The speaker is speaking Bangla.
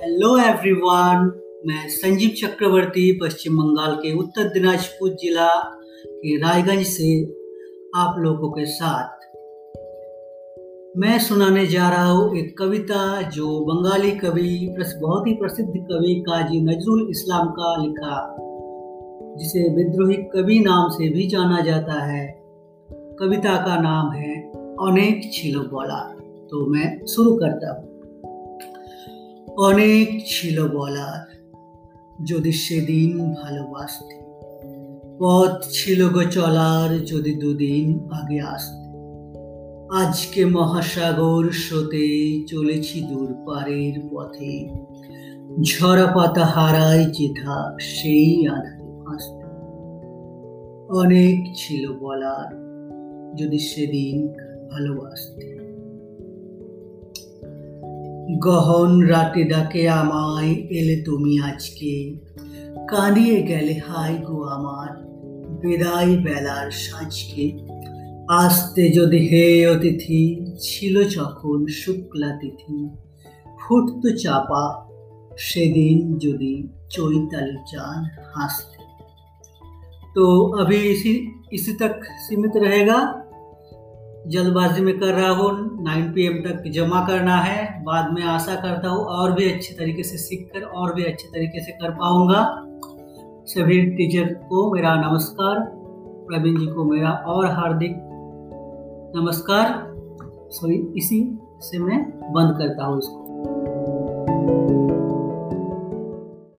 हेलो एवरीवन मैं संजीव चक्रवर्ती, पश्चिम बंगाल के उत्तर दिनाजपुर जिला के रायगंज से आप लोगों के साथ। मैं सुनाने जा रहा हूँ एक कविता जो बंगाली कवि बहुत ही प्रसिद्ध कवि काजी नजरुल इस्लाम का लिखा, जिसे विद्रोही कवि नाम से भी जाना जाता है। कविता का नाम है, अनेक छिलो बोला। तो मैं शुरू करता हूँ। অনেক ছিল বলার, যদি সেদিন ভালোবাসতে। পথ ছিল গো চলার, যদি দুদিন আগে আসতে। আজকে মহাসাগর স্রোতে চলেছি দূর পারের পথে। ঝরা পাতা হারাই যেথা সেই আধারে ভাসতে। অনেক ছিল বলার, যদি সেদিন ভালোবাসতে। গহন রাতে ডাকে আমায় এলে তুমি আজকে কাঁদিয়ে গেলে হাই গো আমার বেদাই বেলার সাজকে আসতে যদি হে অতিথি ছিল যখন শুক্লা তিথি ফুটত চাপা সেদিন যদি চৈতালি চাঁদ হাসতে तो अभी इसी इसी तक सीमित रहेगा जल्दबाजी में कर रहा हूँ नाइन पी तक जमा करना है। बाद में आशा करता हूँ और भी अच्छे तरीके से सीख कर और भी अच्छे तरीके से कर पाऊँगा। सभी टीचर को मेरा नमस्कार, प्रवीण जी को मेरा और हार्दिक नमस्कार। सॉरी इसी से मैं बंद करता हूँ इसको।